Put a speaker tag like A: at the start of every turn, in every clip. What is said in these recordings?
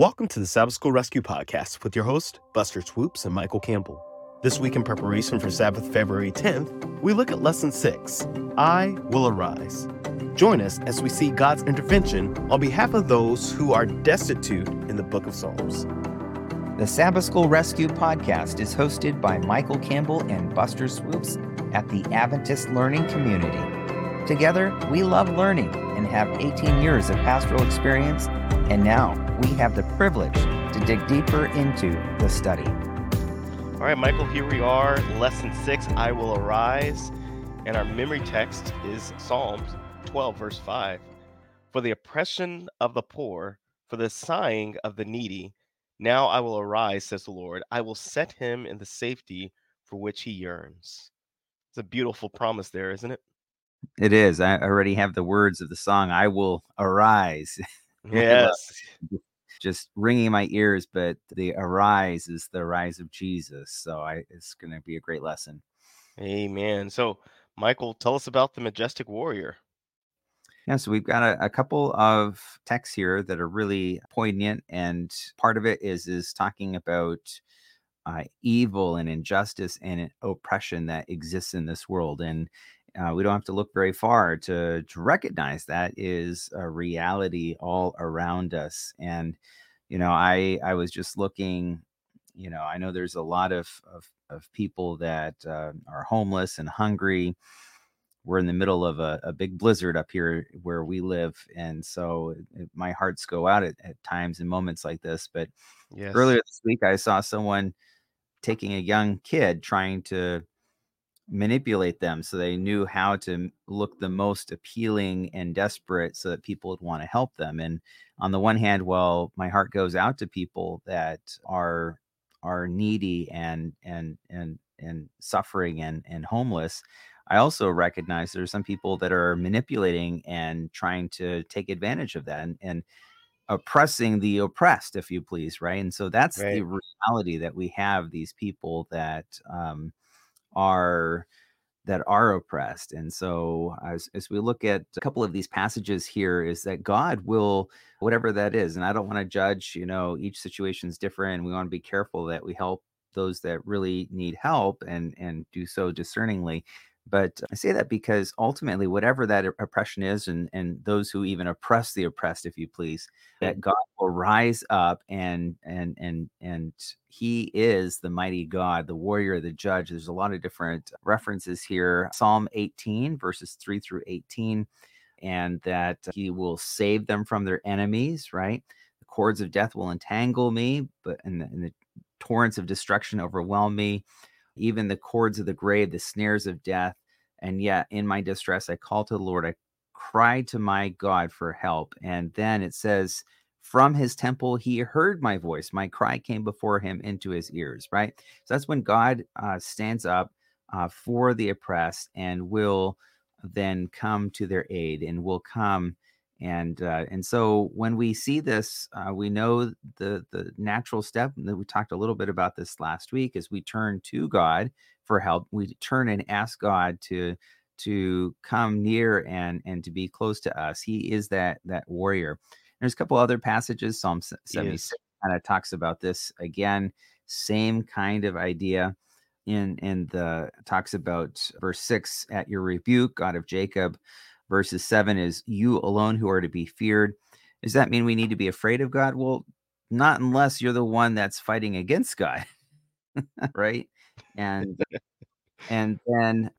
A: Welcome to the Sabbath School Rescue Podcast with your host, Buster Swoopes and Michael Campbell. This week, in preparation for Sabbath, February 10th, we look at Lesson 6 I Will Arise. Join us as we see God's intervention on behalf of those who are destitute in the book of Psalms.
B: The Sabbath School Rescue podcast is hosted by Michael Campbell and Buster Swoopes at the Adventist Learning Community. Together, we love learning and have 18 years of pastoral experience, and now we have the privilege to dig deeper into the study.
A: All right, Michael, here we are, lesson six I will arise. And our memory text is Psalms 12, verse 5. For the oppression of the poor, for the sighing of the needy, now I will arise, says the Lord. I will set him in the safety for which he yearns. It's a beautiful promise there, isn't it?
B: It is. I already have the words of the song, I will arise.
A: Yes.
B: Just ringing my ears, but the arise is the rise of Jesus. So I, it's going to be a great lesson.
A: Amen. So, Michael, tell us about the majestic warrior.
B: Yeah, so we've got a, a, couple of texts here that are really poignant, and part of it is is talking about uh, evil and injustice and oppression that exists in this world, and uh, we don't have to look very far to to recognize that is a reality all around us. And you know, I I was just looking. You know, I know there's a lot of of, of people that uh, are homeless and hungry we're in the middle of a, a, big blizzard up here where we live and so it, my hearts go out at, at, times and moments like this but yes. earlier this week i saw someone taking a young kid trying to manipulate them so they knew how to look the most appealing and desperate so that people would want to help them and on the one hand well my heart goes out to people that are are needy and and and and suffering and and homeless I also recognize there are some people that are manipulating and trying to take advantage of that and, and oppressing the oppressed, if you please, right? And so that's right. the reality that we have these people that um, are that are oppressed. And so as, as we look at a couple of these passages here, is that God will, whatever that is, and I don't want to judge, you know, each situation is different. We want to be careful that we help those that really need help and and do so discerningly but I say that because ultimately, whatever that oppression is, and, and those who even oppress the oppressed, if you please, that God will rise up and and and and He is the mighty God, the warrior, the judge. There's a lot of different references here. Psalm 18, verses 3 through 18, and that He will save them from their enemies, right? The cords of death will entangle me, but and the, and the torrents of destruction overwhelm me even the cords of the grave, the snares of death. And yet, in my distress, I called to the Lord. I cried to my God for help. And then it says, from his temple, he heard my voice. My cry came before him into his ears, right? So that's when God uh, stands up uh, for the oppressed and will then come to their aid and will come and uh, and so when we see this uh, we know the the natural step that we talked a little bit about this last week is we turn to god for help we turn and ask god to to come near and and to be close to us he is that that warrior there's a couple other passages psalm 76 kind of talks about this again same kind of idea in in the talks about verse 6 at your rebuke god of jacob verses 7 is you alone who are to be feared. Does that mean we need to be afraid of God? Well, not unless you're the one that's fighting against God. right? And and then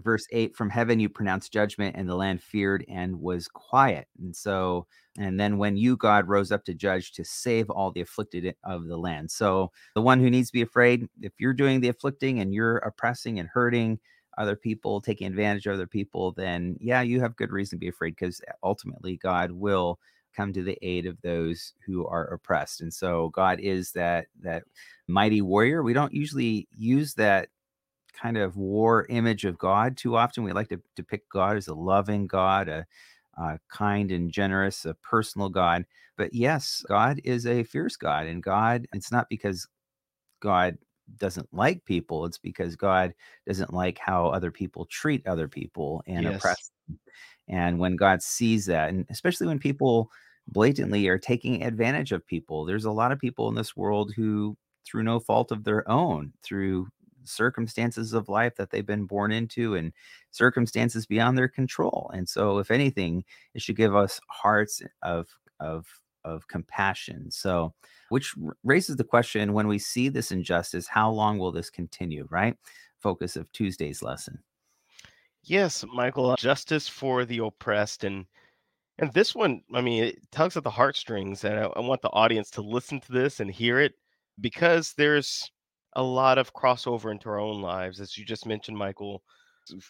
B: verse 8 from heaven you pronounced judgment and the land feared and was quiet. And so and then when you God rose up to judge to save all the afflicted of the land. So the one who needs to be afraid if you're doing the afflicting and you're oppressing and hurting other people, taking advantage of other people, then yeah, you have good reason to be afraid because ultimately God will come to the aid of those who are oppressed. And so God is that that mighty warrior. We don't usually use that kind of war image of God too often. We like to depict God as a loving God, a, a kind and generous, a personal God. But yes, God is a fierce God, and God. It's not because God doesn't like people, it's because God doesn't like how other people treat other people and yes. oppress them. And when God sees that, and especially when people blatantly are taking advantage of people. There's a lot of people in this world who, through no fault of their own, through circumstances of life that they've been born into and circumstances beyond their control. And so, if anything, it should give us hearts of of of compassion. So, which raises the question: when we see this injustice, how long will this continue? Right? Focus of Tuesday's lesson.
A: Yes, Michael, justice for the oppressed and and this one, I mean, it tugs at the heartstrings, and I, I want the audience to listen to this and hear it because there's a lot of crossover into our own lives. As you just mentioned, Michael,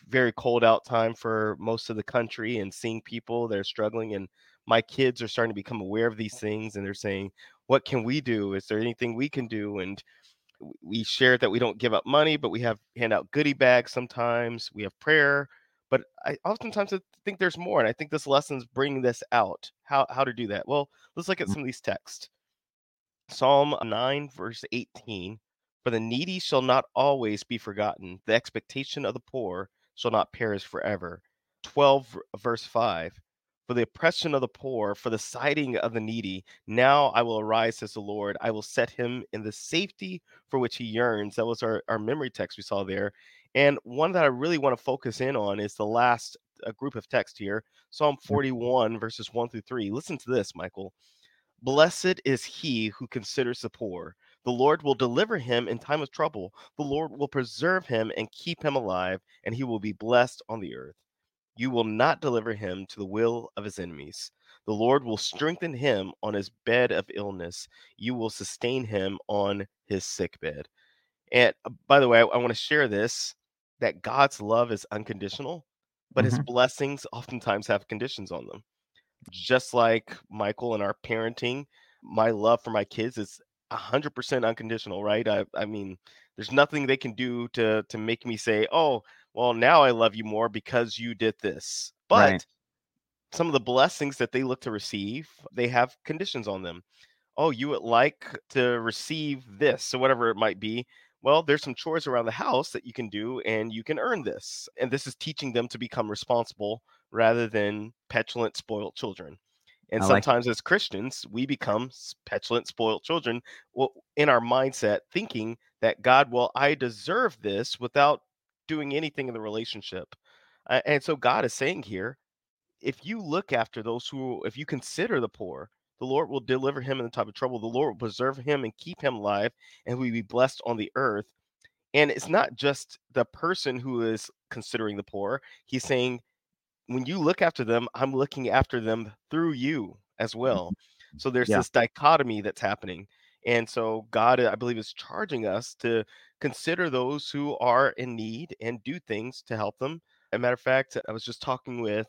A: very cold out time for most of the country and seeing people that are struggling. And my kids are starting to become aware of these things and they're saying, What can we do? Is there anything we can do? And we share that we don't give up money, but we have hand out goodie bags sometimes. We have prayer, but I oftentimes I think there's more, and I think this lesson's bringing this out. How how to do that? Well, let's look at mm. some of these texts. Psalm 9, verse 18. For the needy shall not always be forgotten, the expectation of the poor shall not perish forever. 12, verse 5 for the oppression of the poor, for the siding of the needy. Now I will arise, says the Lord. I will set him in the safety for which he yearns. That was our, our memory text we saw there. And one that I really want to focus in on is the last uh, group of text here Psalm mm. 41, verses 1 through 3. Listen to this, Michael. Blessed is he who considers the poor. The Lord will deliver him in time of trouble. The Lord will preserve him and keep him alive, and he will be blessed on the earth. You will not deliver him to the will of his enemies. The Lord will strengthen him on his bed of illness. You will sustain him on his sick bed. And uh, by the way, I, I want to share this that God's love is unconditional, but mm-hmm. his blessings oftentimes have conditions on them. Just like Michael and our parenting, my love for my kids is 100% unconditional, right? I, I mean, there's nothing they can do to to make me say, "Oh, well, now I love you more because you did this. But right. some of the blessings that they look to receive, they have conditions on them. Oh, you would like to receive this, so whatever it might be. Well, there's some chores around the house that you can do and you can earn this. And this is teaching them to become responsible rather than petulant, spoiled children. And I sometimes like as Christians, we become petulant, spoiled children in our mindset, thinking that God, well, I deserve this without doing anything in the relationship. Uh, and so God is saying here, if you look after those who, if you consider the poor, the Lord will deliver him in the time of trouble. The Lord will preserve him and keep him alive, and we be blessed on the earth. And it's not just the person who is considering the poor. He's saying, when you look after them, I'm looking after them through you as well. Mm-hmm. So there's yeah. this dichotomy that's happening. And so God, I believe, is charging us to consider those who are in need and do things to help them. As a matter of fact, I was just talking with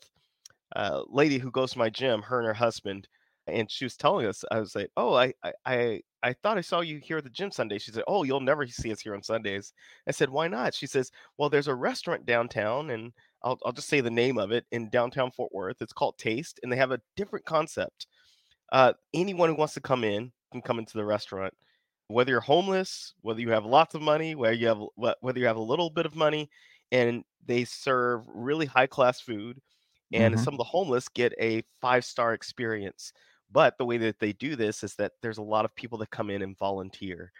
A: a lady who goes to my gym, her and her husband, and she was telling us, I was like, "Oh, I, I, I thought I saw you here at the gym Sunday." She said, "Oh, you'll never see us here on Sundays." I said, "Why not?" She says, "Well, there's a restaurant downtown, and I'll, I'll just say the name of it in downtown Fort Worth. It's called Taste, and they have a different concept. Uh, anyone who wants to come in can come into the restaurant whether you're homeless, whether you have lots of money, whether you have whether you have a little bit of money, and they serve really high class food, and mm-hmm. some of the homeless get a five star experience. But the way that they do this is that there's a lot of people that come in and volunteer.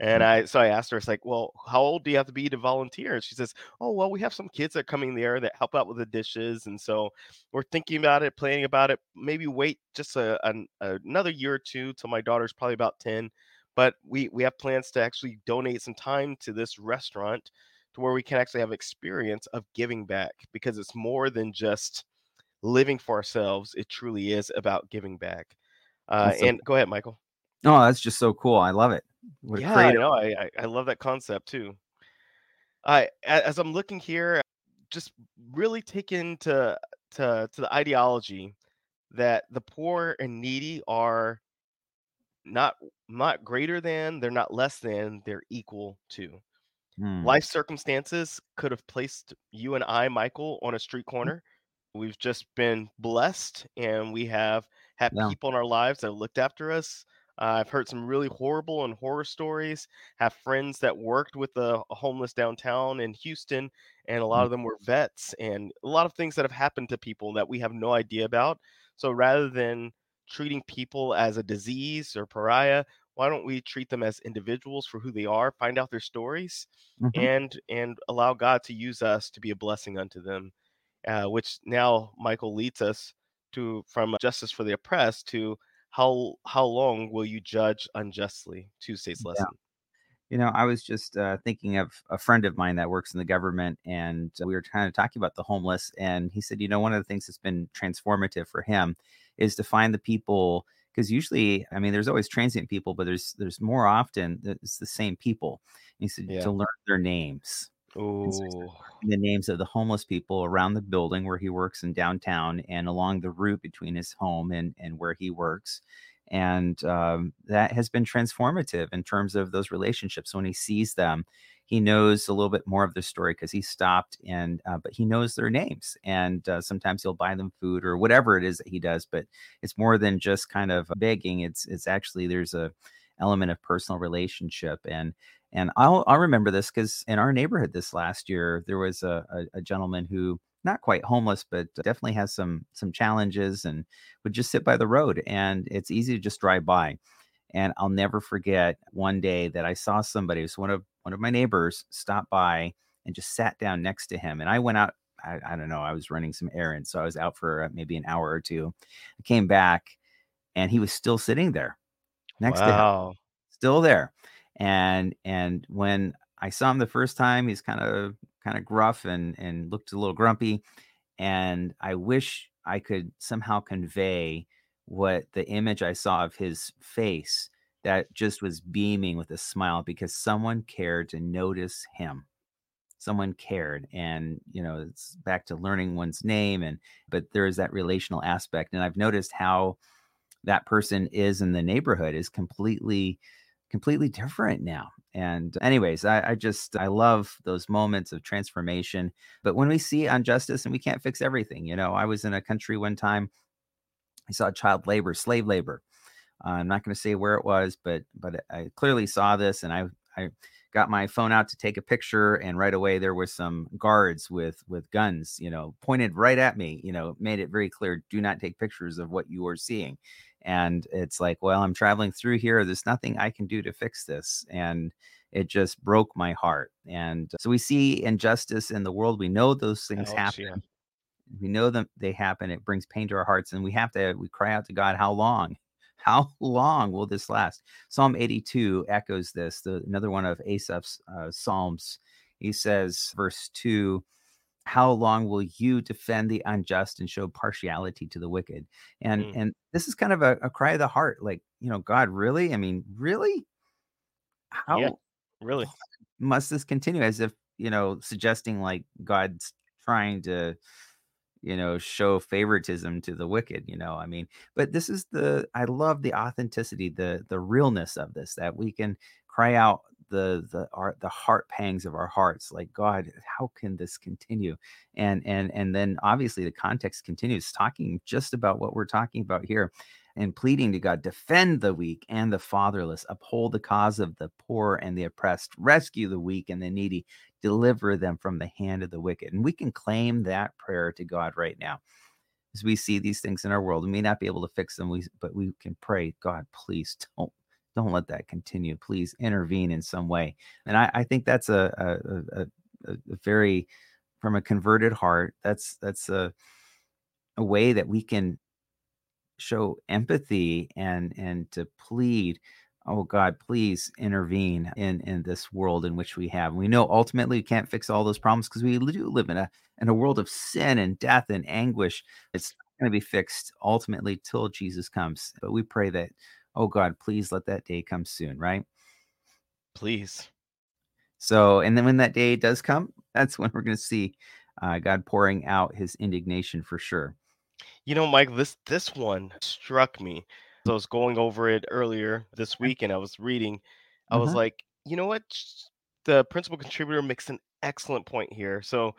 A: And mm-hmm. I so I asked her, it's like, well, how old do you have to be to volunteer? And she says, Oh, well, we have some kids that are coming there that help out with the dishes. And so we're thinking about it, planning about it. Maybe wait just a, a another year or two till my daughter's probably about 10 but we we have plans to actually donate some time to this restaurant to where we can actually have experience of giving back because it's more than just living for ourselves it truly is about giving back uh, so, and go ahead michael.
B: Oh that's just so cool i love it
A: what yeah I, know, I, I love that concept too. I as i'm looking here just really taken to to to the ideology that the poor and needy are not not greater than, they're not less than, they're equal to. Hmm. Life circumstances could have placed you and I, Michael, on a street hmm. corner. We've just been blessed and we have had yeah. people in our lives that have looked after us. Uh, I've heard some really horrible and horror stories. Have friends that worked with the homeless downtown in Houston, and a lot of them were vets, and a lot of things that have happened to people that we have no idea about. So rather than treating people as a disease or pariah, why don't we treat them as individuals for who they are, find out their stories,
B: Mhm.
A: and and allow God to use us to be a blessing unto them. Uh, which now Michael leads us to from justice for the oppressed to how how long will you judge unjustly? Tuesday's
B: Yeah.
A: lesson.
B: You know, I was just uh, thinking of a friend of mine that works in the government, and we were kind of talking about the homeless. And he said, you know, one of the things that's been transformative for him is to find the people because usually, I mean, there's always transient people, but there's there's more often that it's the same people. And he said
A: Yeah.
B: to learn their names.
A: Oh,
B: the names of the homeless people around the building where he works in downtown and along the route between his home and and where he works and um, that has been transformative in terms of those relationships when he sees them he knows a little bit more of their story because he stopped and uh, but he knows their names and uh, sometimes he'll buy them food or whatever it is that he does but it's more than just kind of begging it's it's actually there's a element of personal relationship and and i'll i'll remember this because in our neighborhood this last year there was a, a, a gentleman who not quite homeless but definitely has some some challenges and would just sit by the road and it's easy to just drive by. And I'll never forget one day that I saw somebody, it was one of one of my neighbors, stop by and just sat down next to him. And I went out, I, I don't know, I was running some errands. So I was out for uh, maybe an hour or two. I came back and he was still sitting there next to him, still there. And and when I saw him the first time, he's kind of kind of gruff and and looked a little grumpy and I wish I could somehow convey what the image I saw of his face that just was beaming with a smile because someone cared to notice him. Someone cared. And, you know, it's back to learning one's name and but there is that relational aspect. And I've noticed how that person is in the neighborhood is completely completely different now. And anyways I, I just i love those moments of transformation. But when we see injustice and we can't fix everything you know i was in a country one time i saw child labor slave labor. Uh, i'm not going to say where it was but but i clearly saw this and i i got my phone out to take a picture and right away there was some guards with with guns you know pointed right at me you know made it very clear do not take pictures of what you are seeing and it's like well i'm traveling through here there's nothing i can do to fix this and it just broke my heart and so we see injustice in the world we know those things
A: Ouch,
B: happen
A: yeah.
B: we know that they happen it brings pain to our hearts and we have to we cry out to god how long? How long will this last? Psalm 82 echoes this the another one of asaph's uh, psalms. He says verse 2 how long will you defend the unjust and show partiality to the wicked? And
A: Mm.
B: and this is kind of a, a cry of the heart like you know god really? I mean really? How
A: Yeah, really.
B: must this continue? As if you know suggesting like god's trying to you know show favoritism to the wicked you know i mean but this is the i love the authenticity the the realness of this that we can cry out the the our the heart pangs of our hearts like god how can this continue and and and then obviously the context continues talking just about what we're talking about here and pleading to god defend the weak and the fatherless uphold the cause of the poor and the oppressed rescue the weak and the needy deliver them from the hand of the wicked. And we can claim that prayer to God right now. As we see these things in our world, we may not be able to fix them, we, but we can pray, God, please don't don't let that continue. Please intervene in some way. And I, I think that's a a, a a very from a converted heart. That's that's a a way that we can show empathy and and to plead oh god please intervene in in this world in which we have we know ultimately we can't fix all those problems because we do live in a in a world of sin and death and anguish it's not going to be fixed ultimately till jesus comes but we pray that oh god please let that day come soon right
A: Please.
B: so and then when that day does come that's when we're going to see uh, god pouring out his indignation for sure
A: You know, Mike, this this one struck me. So I was going over it earlier this week and I was reading. I was
B: uh-huh.
A: like, you know what? The principal contributor makes an excellent point here. So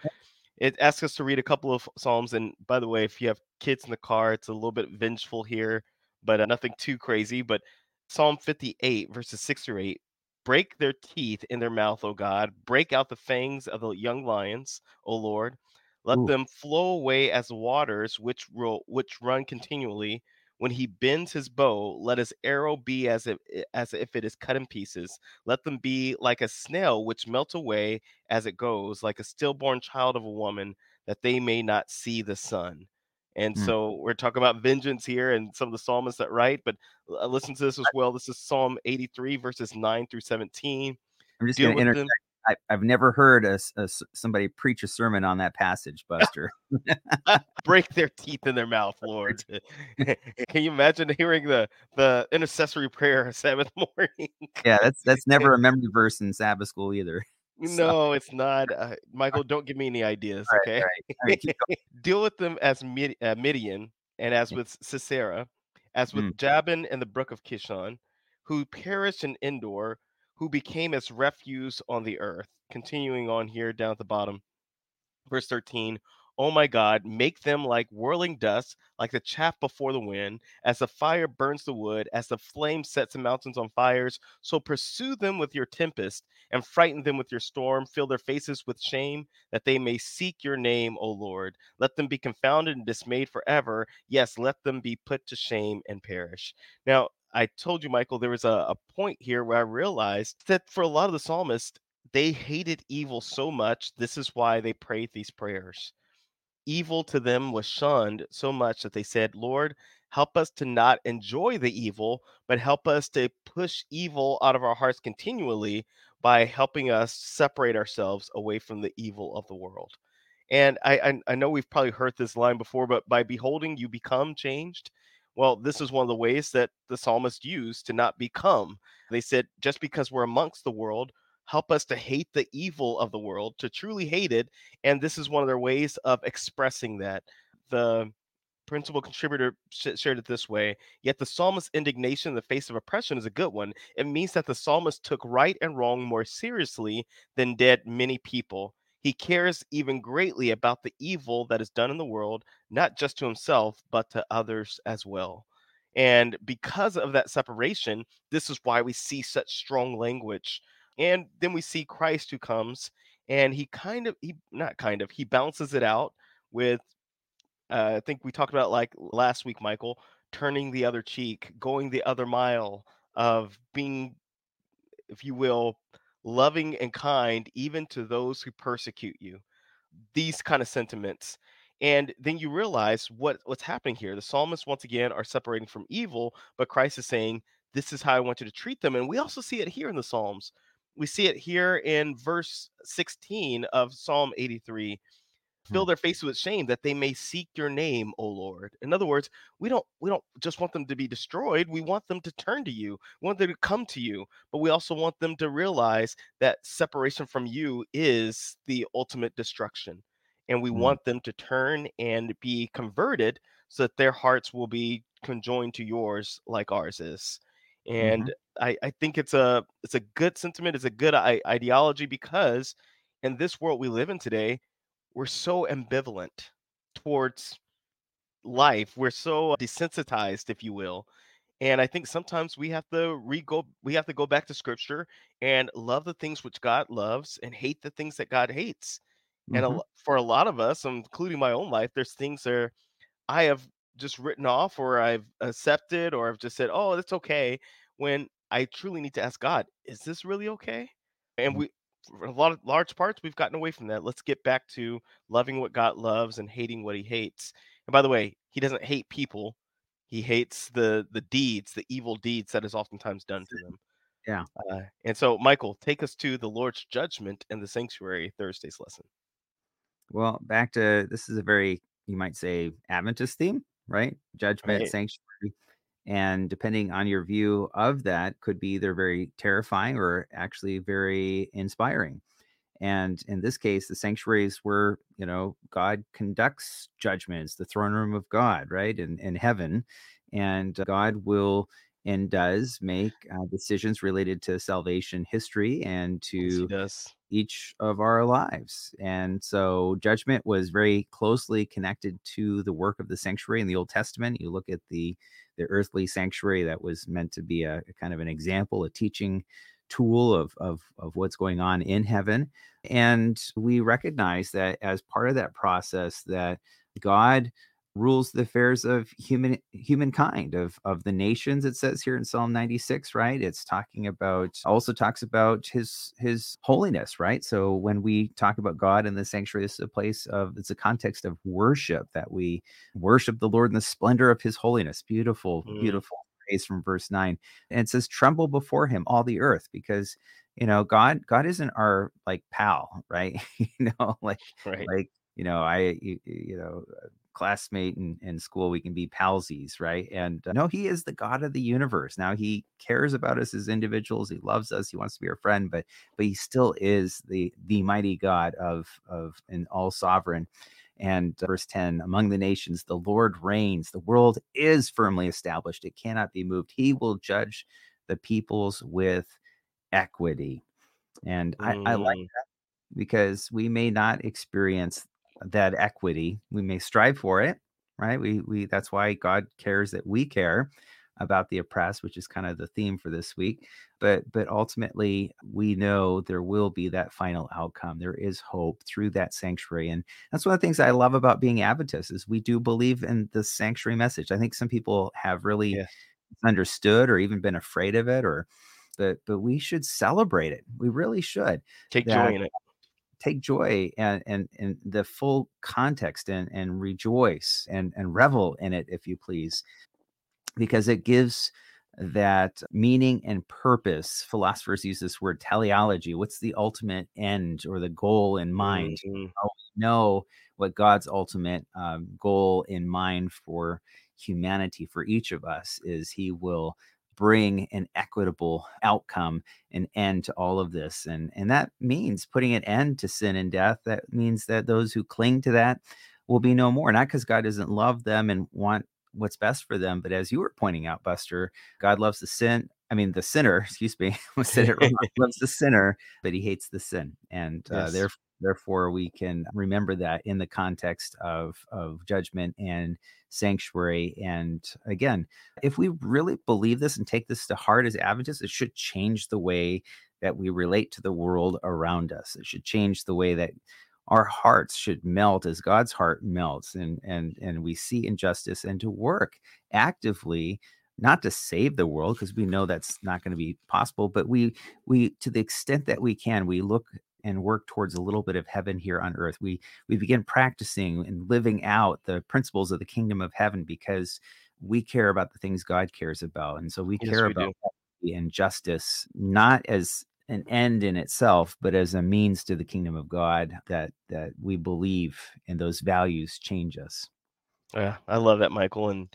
A: it asks us to read a couple of psalms. And by the way, if you have kids in the car, it's a little bit vengeful here, but uh, nothing too crazy. But Psalm 58, verses 6 through 8 break their teeth in their mouth, O God, break out the fangs of the young lions, O Lord. Let
B: Ooh,
A: them flow away as waters which roll, which run continually. When he bends his bow, let his arrow be as if as if it is cut in pieces. Let them be like a snail which melts away as it goes, like a stillborn child of a woman, that they may not see the sun. And
B: Mm.
A: so we're talking about vengeance here and some of the psalmists that write, but uh, listen to this as well. This is Psalm 83, verses 9 through 17.
B: I'm just going to interject. I, I've never heard a, a somebody preach a sermon on that passage, Buster.
A: break their teeth in their mouth, Lord. Can you imagine hearing the the intercessory prayer Sabbath morning?
B: yeah, that's that's never a memory verse in Sabbath school either.
A: No, it's not. Uh, Michael, don't give me any ideas,
B: All
A: okay?
B: right, all right, keep.
A: Deal with them as Mid- uh, Midian and as with Sisera, as with
B: Mm.
A: Jabin and the brook of Kishon, who perished in Endor, who became as refuse on the earth. Continuing on here down at the bottom. verse 13 oh my god make them like whirling dust like the chaff before the wind as the fire burns the wood as the flame sets the mountains on fires so pursue them with your tempest and frighten them with your storm fill their faces with shame that they may seek your name o lord let them be confounded and dismayed forever yes let them be put to shame and perish now i told you michael there was a, a point here where i realized that for a lot of the psalmists they hated evil so much. This is why they prayed these prayers. Evil to them was shunned so much that they said, Lord, help us to not enjoy the evil, but help us to push evil out of our hearts continually by helping us separate ourselves away from the evil of the world. And I, I, I know we've probably heard this line before, but by beholding, you become changed. Well, this is one of the ways that the psalmist used to not become. They said, just because we're amongst the world, help us to hate the evil of the world, to truly hate it. And this is one of their ways of expressing that. The principal contributor shared it this way Yet the psalmist's indignation in the face of oppression is a good one. It means that the psalmist took right and wrong more seriously than did many people. He cares even greatly about the evil that is done in the world, not just to himself, but to others as well. And because of that separation, this is why we see such strong language and then we see Christ who comes and he kind of he not kind of he bounces it out with uh, I think we talked about like last week, Michael, turning the other cheek, going the other mile of being, if you will, loving and kind even to those who persecute you. These kind of sentiments. And then you realize what what's happening here. The psalmists once again are separating from evil, but Christ is saying, "This is how I want you to treat them." And we also see it here in the Psalms we see it here in verse 16 of Psalm 83 fill
B: Hmm.
A: their faces with shame that they may seek your name o lord in other words we don't we don't just want them to be destroyed we want them to turn to you we want them to come to you but we also want them to realize that separation from you is the ultimate destruction and we
B: Mm.
A: want them to turn and be converted so that their hearts will be conjoined to yours like ours is and I, I think it's a it's a good sentiment it's a good I- ideology because in this world we live in today we're so ambivalent towards life. We're so desensitized, if you will. And I think sometimes we have to re go we have to go back to scripture and love the things which God loves and hate the things that God hates. And a,
B: Mhm.
A: for a lot of us, including my own life, there's things that I have just written off or I've accepted or I've just said, "Oh, it's okay," when I truly need to ask God, "Is this really okay?" And
B: Mm.
A: we for a lot of large parts we've gotten away from that. Let's get back to loving what God loves and hating what he hates. And by the way, he doesn't hate people. He hates the the deeds, the evil deeds that is oftentimes done to them.
B: Yeah.
A: Uh, and so, Michael, take us to the Lord's judgment and the sanctuary Thursday's lesson.
B: Well, back to this is a very, you might say, Adventist theme, right? Judgment,
A: Right.
B: sanctuary. And depending on your view of that, could be either very terrifying or actually very inspiring. And in this case, the sanctuaries where, you know, God conducts judgments, the throne room of God, right? In, in heaven. And God will and does make uh, decisions related to salvation history and to
A: does.
B: each of our lives. And so judgment was very closely connected to the work of the sanctuary in the Old Testament. You look at the the earthly sanctuary that was meant to be a, a kind of an example, a teaching tool of, of of what's going on in heaven. And we recognize that as part of that process that God rules the affairs of human humankind of of the nations it says here in psalm 96 right? It's talking about also talks about his his holiness right? So when we talk about god in the sanctuary this is a place of it's a context of worship that we worship the lord in the splendor of his holiness. Beautiful mm. beautiful phrase from verse 9 and it says tremble before him all the earth because you know god god isn't our like pal right? You know like right. like you know i you, you know classmate in, in school we can be palsies right? And uh, no he is the god of the universe. Now he cares about us as individuals he loves us he wants to be our friend but but he still is the the mighty god of of an all sovereign and uh, verse 10 among the nations the lord reigns. The world is firmly established. It cannot be moved. He will judge the peoples with equity. And mm. I, I like mm. that because we may not experience that equity. We may strive for it, right? We we that's why God cares that we care about the oppressed, which is kind of the theme for this week. But but ultimately, we know there will be that final outcome. There is hope through that sanctuary, and that's one of the things I love about being Adventists is we do believe in the sanctuary message. I think some people have really understood or even been afraid of it, or but but we should celebrate it. We really should
A: take that, joy in it
B: take joy and and and the full context and and rejoice and and revel in it if you please because it gives that meaning and purpose philosophers use this word teleology what's the ultimate end or the goal in mind mm-hmm. know what god's ultimate um, goal in mind for humanity for each of us is he will bring an equitable outcome and end to all of this and and that means putting an end to sin and death that means that those who cling to that will be no more not because god doesn't love them and want what's best for them but as you were pointing out buster god loves the sin i mean the sinner excuse me said it wrong loves the sinner but he hates the sin and uh, yes. therefore therefore we can remember that in the context of of judgment and sanctuary. And again, if we really believe this and take this to heart as Adventists, it should change the way that we relate to the world around us. It should change the way that our hearts should melt as God's heart melts and and and we see injustice and to work actively not to save the world because we know that's not going to be possible but we we to the extent that we can we look and work towards a little bit of heaven here on earth. We we begin practicing and living out the principles of the kingdom of heaven because we care about the things God cares about. And so we yes, care we about injustice not as an end in itself, but as a means to the kingdom of God that that we believe and those values change us.
A: Yeah, I love that, Michael. And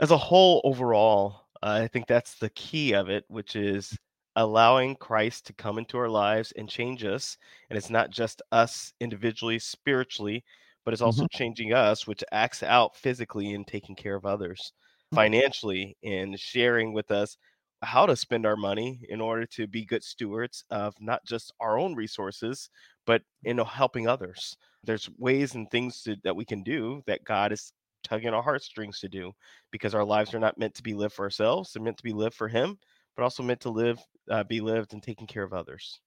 A: as a whole, overall, uh, I think that's the key of it, which is allowing Christ to come into our lives and change us. And it's not just us individually, spiritually, but it's also mm-hmm. changing us, which acts out physically in taking care of others, mm-hmm. financially, in sharing with us how to spend our money in order to be good stewards of not just our own resources, but in helping others. There's ways and things to, that we can do that God is tugging our heartstrings to do because our lives are not meant to be lived for ourselves, they're meant to be lived for Him but also meant to live, uh, be lived, and taking care of others.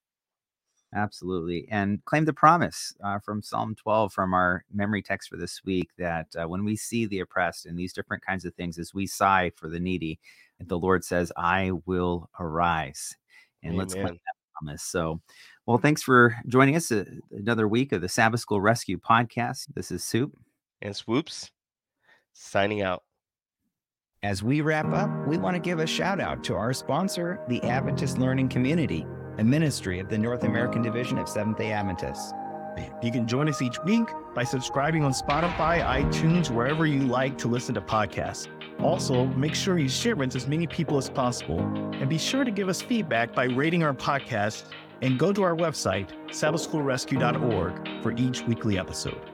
B: Absolutely. And claim the promise uh, from Psalm 12 from our memory text for this week that uh, when we see the oppressed and these different kinds of things, as we sigh for the needy, the Lord says, I will arise. And Amen. let's claim that promise. So, well, thanks for joining us uh, another week of the Sabbath School Rescue podcast. This is Soup
A: and Swoopes signing out.
C: As we wrap up, we want to give a shout out to our sponsor, the Adventist Learning Community, a ministry of the North American Division of Seventh day Adventists.
D: You can join us each week by subscribing on Spotify, iTunes, wherever you like to listen to podcasts. Also, make sure you share with as many people as possible. And be sure to give us feedback by rating our podcast and go to our website, sabbathschoolrescue.org, for each weekly episode.